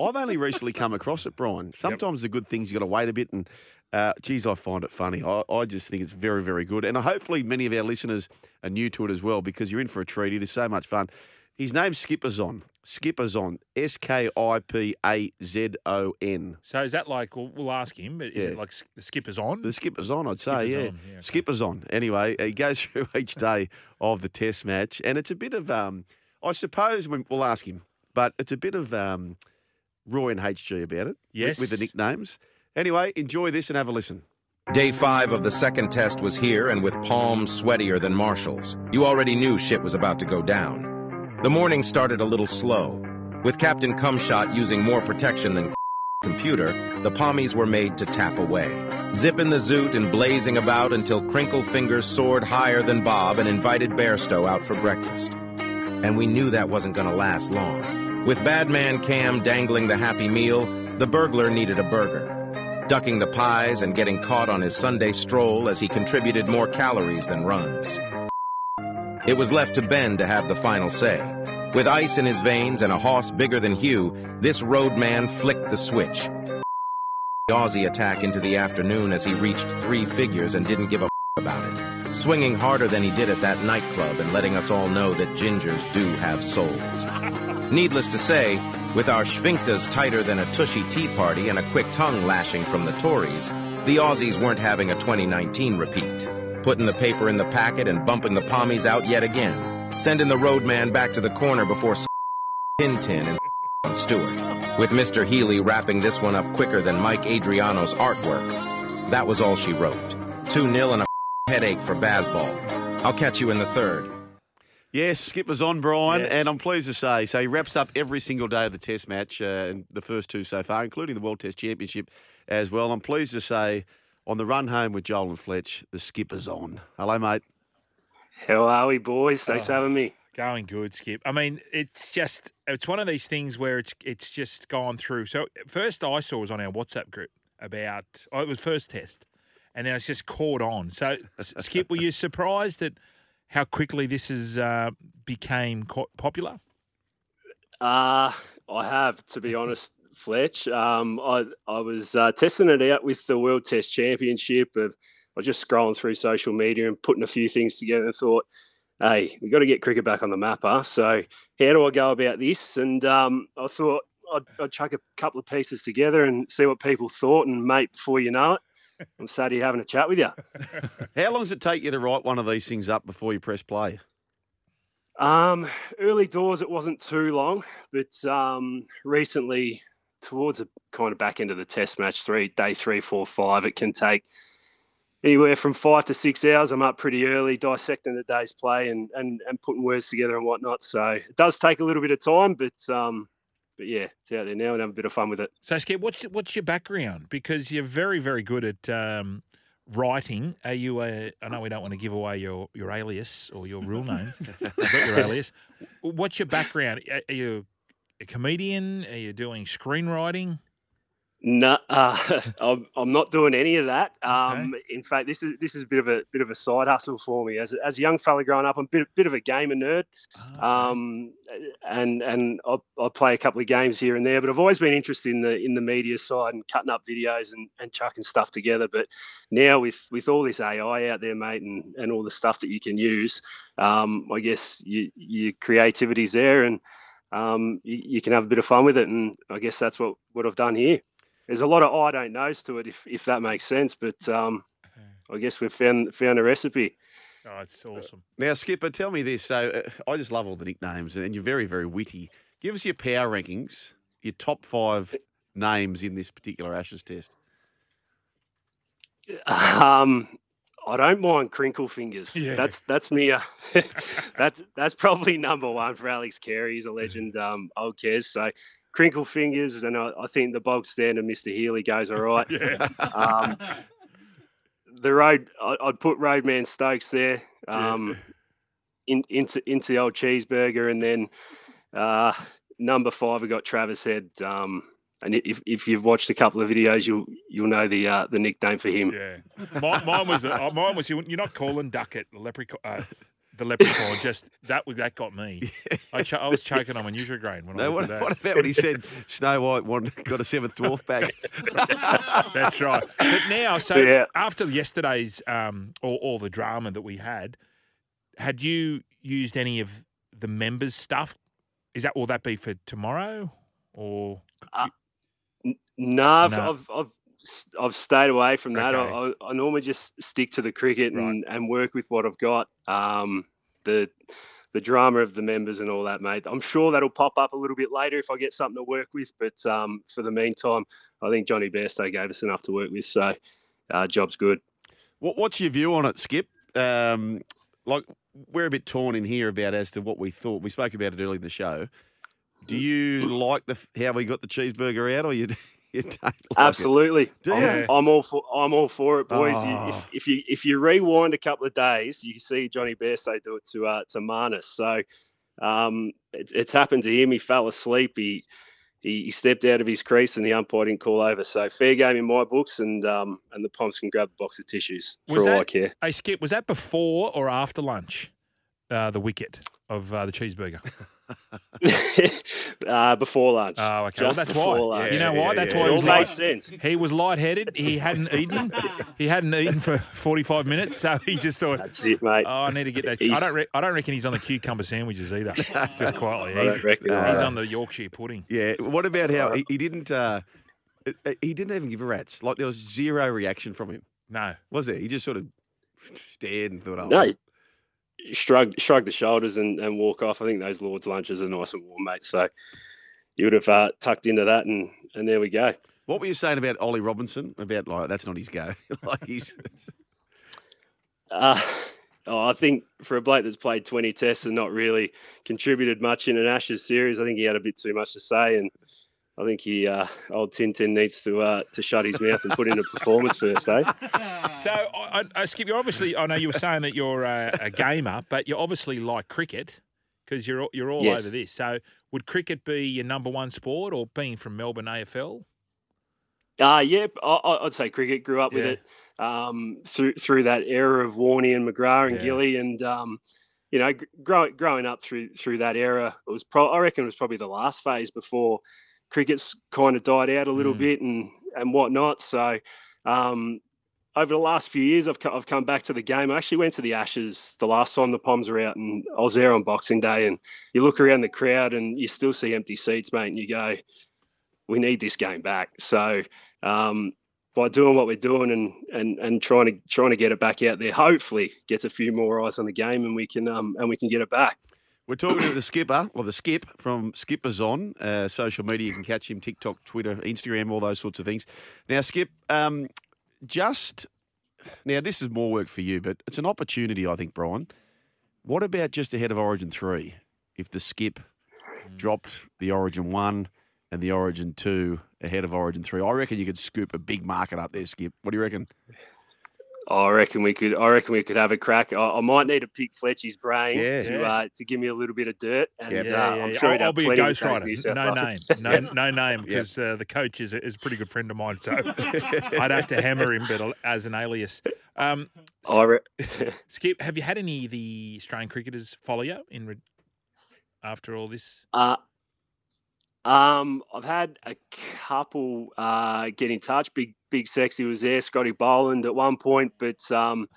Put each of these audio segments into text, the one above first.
I've only recently come across it, Brian. Sometimes the good things you got to wait a bit, and uh, geez, I find it funny. I, I just think it's very, very good, and hopefully many of our listeners are new to it as well because you're in for a treat. It is so much fun. His name's Skipazon. Skipper's on. S K I P A Z O N. So is that like we'll, we'll ask him, but is Yeah. it like s- the skipper's on? The skipper's on, I'd say, Skipper's yeah. on, yeah, okay. Skipper's on. Anyway, he goes through each day of the test match, and it's a bit of, um, I suppose, we- we'll ask him, but it's a bit of um, Roy and HG about it. with- With the nicknames. Anyway, enjoy this and have a listen. Day five of the second test was here, and with palms sweatier than Marshall's. You already knew shit was about to go down. The morning started a little slow. With Captain Cumshot using more protection than computer, the pommies were made to tap away. Zipping the zoot and blazing about until Crinkle Fingers soared higher than Bob and invited Bairstow out for breakfast. And we knew that wasn't gonna last long. With Badman Cam dangling the happy meal, the burglar needed a burger ducking the pies and getting caught on his Sunday stroll as he contributed more calories than runs. It was left to Ben to have the final say. With ice in his veins and a hoss bigger than Hugh, this roadman flicked the switch. The Aussie attack into the afternoon as he reached three figures and didn't give a about it, swinging harder than he did at that nightclub and letting us all know that gingers do have souls. Needless to say, with our sphincters tighter than a tushy tea party and a quick tongue lashing from the Tories, the Aussies weren't having a 2019 repeat, putting the paper in the packet and bumping the pommies out yet again, sending the roadman back to the corner before Tintin and Stewart, with Mr. Healy wrapping this one up quicker than Mike Adriano's artwork. That was all she wrote. 2-0 and a headache for Bazball. I'll catch you in the third. Yes, Skipper's on, Brian, Yes. and I'm pleased to say, so he wraps up every single day of the Test match, uh, and the first two so far, including the World Test Championship as well. I'm pleased to say, on the run home with Joel and Fletch, the Skipper's on. Hello, mate. How are we, boys? Thanks for Oh. having me. Going good, Skip. I mean, it's just it's one of these things where it's it's just gone through. So first I saw was on our WhatsApp group about oh, it was first test, and then it's just caught on. So Skip, were you surprised at how quickly this has uh, became popular? Uh, I have, to be honest, Fletch. Um, I I was uh, testing it out with the World Test Championship. Of I was just scrolling through social media and putting a few things together and thought, hey, we've got to get cricket back on the map, huh? So how do I go about this? And um, I thought I'd, I'd chuck a couple of pieces together and see what people thought. And mate, before you know it, I'm here having a chat with you. How long does it take you to write one of these things up before you press play? Um, early doors, it wasn't too long, but um, recently, towards the kind of back end of the test match, three day three, four, five, it can take anywhere from five to six hours. I'm up pretty early, dissecting the day's play and and and putting words together and whatnot. So it does take a little bit of time, but um, but yeah, it's out there now and have a bit of fun with it. So Skip, what's what's your background? Because you're very very good at um, writing. Are you a? I know we don't want to give away your your alias or your real name. I've your alias. What's your background? Are you a comedian? Are you doing screenwriting? No, uh, I'm, I'm not doing any of that. Um, In fact, this is this is a bit of a bit of a side hustle for me. As a, as a young fella growing up, I'm a bit, bit of a gamer nerd. Ah, um, and and I, I play a couple of games here and there, but I've always been interested in the in the media side and cutting up videos and, and chucking stuff together. But now with with all this AI out there, mate, and, and all the stuff that you can use, um, I guess you, your creativity's there, and um, you, you can have a bit of fun with it. And I guess that's what what I've done here. There's a lot of I don't knows to it, if if that makes sense. But um, I guess we've found found a recipe. Oh, it's awesome. Now, Skipper, tell me this. So uh, I just love all the nicknames, and you're very, very witty. Give us your power rankings, your top five names in this particular Ashes test. Um, I don't mind crinkle fingers. Yeah. That's that's me. Uh, that's that's probably number one for Alex Carey. He's a legend. Um, old Kez. So crinkle fingers, and I, I think the bog standard Mr. Healy goes all right. Yeah. Um, the road, I, I'd put Roadman Stokes there. Um, in, into into the old cheeseburger, and then uh, number five, we got Travis Head. Um, and if, if you've watched a couple of videos, you'll you'll know the uh, the nickname for him. Yeah, mine, mine was uh, mine was you're not calling Duckett leprechaun. Uh, the leprechaun, just that was that got me. I, cho- I was choking on my Nutrigrain when I No, looked what, that. what about when he said Snow White won, got a seventh dwarf back? That's right. But now, so Yeah. after yesterday's um, all, all the drama that we had, had you used any of the members' stuff? Is that will that be for tomorrow or No, I've, No. I've, I've, s- I've stayed away from that. Okay. I, I, normally just stick to the cricket and, and work with what I've got. Um, the the drama of the members and all that, mate. I'm sure that'll pop up a little bit later if I get something to work with. But um, for the meantime, I think Johnny Bairstow gave us enough to work with, so uh, job's good. What, what's your view on it, Skip? Um, like we're a bit torn in here about as to what we thought. We spoke about it earlier in the show. Do you like the how we got the cheeseburger out, or you, you don't like it? Absolutely, Do I'm. I'm all for I'm all for it, boys. You- Oh. If, if you if you rewind a couple of days, you can see Johnny Bairstow do it to uh, to Marnus. So um, it, it's happened to him. He fell asleep. He, he he stepped out of his crease, and the umpire didn't call over. So fair game in my books, and um, and the Poms can grab a box of tissues for Was all I care. hey Skip? Was that before or after lunch? Uh, the wicket of uh, the cheeseburger. uh, before lunch. Oh, okay. Well, that's before why. lunch. You know Yeah, why? yeah, That's yeah. why It he all was makes light, sense. he was lightheaded. He hadn't eaten. He hadn't eaten for forty-five minutes, so he just thought, That's it, mate. "Oh, I need to get that." I don't. Re- I don't reckon he's on the cucumber sandwiches either. Just quietly, I he's, reckon. uh, he's on the Yorkshire pudding. Yeah. What about how he, he didn't? Uh, uh, he didn't even give a rat's. Like there was zero reaction from him. No, Was there? He just sort of stared and thought, "Oh, No, shrug shrug the shoulders and, and walk off. I think those Lord's lunches are nice and warm, mate. So you would have uh, tucked into that, and and there we go. What were you saying about Ollie Robinson? About like that's not his go. like he's Uh, oh, I think for a bloke that's played 20 tests and not really contributed much in an Ashes series, I think he had a bit too much to say, and I think he uh, old Tintin needs to uh, to shut his mouth and put in a performance first, eh? So, I, I, I- Skip, you're obviously. I know you were saying that you're a, a gamer, but you obviously like cricket because you're you're all Yes. over this. So, would cricket be your number one sport, or being from Melbourne AFL? Uh, yeah, I, I'd say cricket. Grew up with Yeah. it um, through through that era of Warney and McGrath and Yeah. Gilly, and um, you know, gr- grow, growing up through through that era, it was pro- I reckon it was probably the last phase before cricket's kind of died out a little Mm. bit and and whatnot. So. Um, over the last few years, I've, I've come back to the game. I actually went to the Ashes the last time the Poms were out, and I was there on Boxing Day. And you look around the crowd, and you still see empty seats, mate. And you go, "We need this game back." So um, by doing what we're doing and and and trying to trying to get it back out there, hopefully gets a few more eyes on the game, and we can um and we can get it back. We're talking to the skipper, or the skip from Skippers on uh, social media. You can catch him TikTok, Twitter, Instagram, all those sorts of things. Now, Skip, um, just now this is more work for you, but it's an opportunity, I think, Brian. What about just ahead of Origin three? If the skip dropped the Origin one and the Origin two ahead of Origin three, I reckon you could scoop a big market up there, Skip. What do you reckon? I reckon we could. I reckon we could have a crack. I, I might need to pick Fletchy's brain Yeah. to Yeah. uh, to give me a little bit of dirt, and Yeah, uh, yeah, I'm sure I'll, he'd I'll have be a plenty to ghost taste rider. New South No Wales. name, no, no name, because uh, the coach is a, is a pretty good friend of mine. So I'd have to hammer him, but as an alias. Um, I re- Skip, have you had any of the Australian cricketers follow you in re- after all this? Uh, um, I've had a couple uh, get in touch. Big Big Sexy was there. Scotty Boland at one point, but um,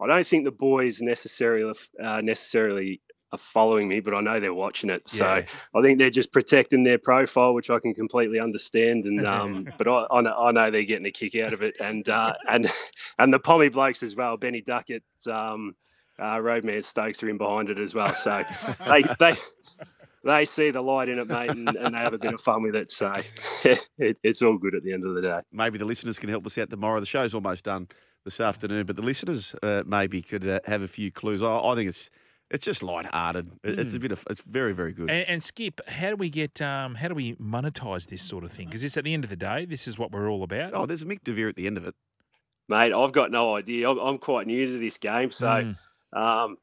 I don't think the boys necessarily uh, necessarily are following me. But I know they're watching it, so Yeah. I think they're just protecting their profile, which I can completely understand. And um, but I, I, know, I know they're getting a kick out of it, and uh, and and the Pommy blokes as well. Benny Duckett, um, uh, Roadman Stokes are in behind it as well. So they they they see the light in it, mate, and, and they have a bit of fun with it. So it, it's all good at the end of the day. maybe the listeners can help us out tomorrow. The show's almost done this afternoon, but the listeners uh, maybe could uh, have a few clues. I, I think it's It's just light-hearted. It- It's a bit of. It's very very good. And, and Skip, how do we get? Um, how do we monetize this sort of thing? Because this, at the end of the day, this is what we're all about. oh, there's Mick Devere at the end of it. mate. I've got no idea. I'm, I'm quite new to this game, so Mm. um,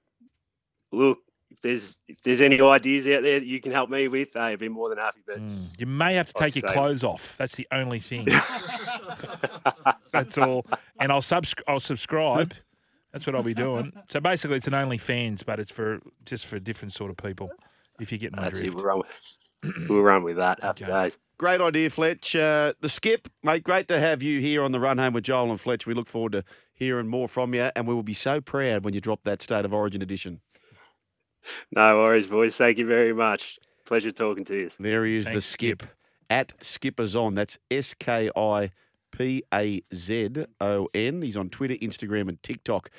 look, if there's if there's any ideas out there that you can help me with, hey, I'd be more than happy. But Mm. You may have to take your say- clothes off. That's the only thing. That's all. And I'll subs- I'll subscribe. That's what I'll be doing. So basically, it's an OnlyFans, but it's for just for different sort of people. If you get my that's it. We'll run with, we'll run with that. Happy Okay. days. Great idea, Fletch. Uh, the skip, mate. Great to have you here on the run home with Joel and Fletch. We look forward to hearing more from you, and we will be so proud when you drop that State of Origin edition. No worries, boys. Thank you very much. Pleasure talking to you. There he is, the skip, Skip. at Skippers On. That's S K I P A Z O N. He's on Twitter, Instagram, and TikTok.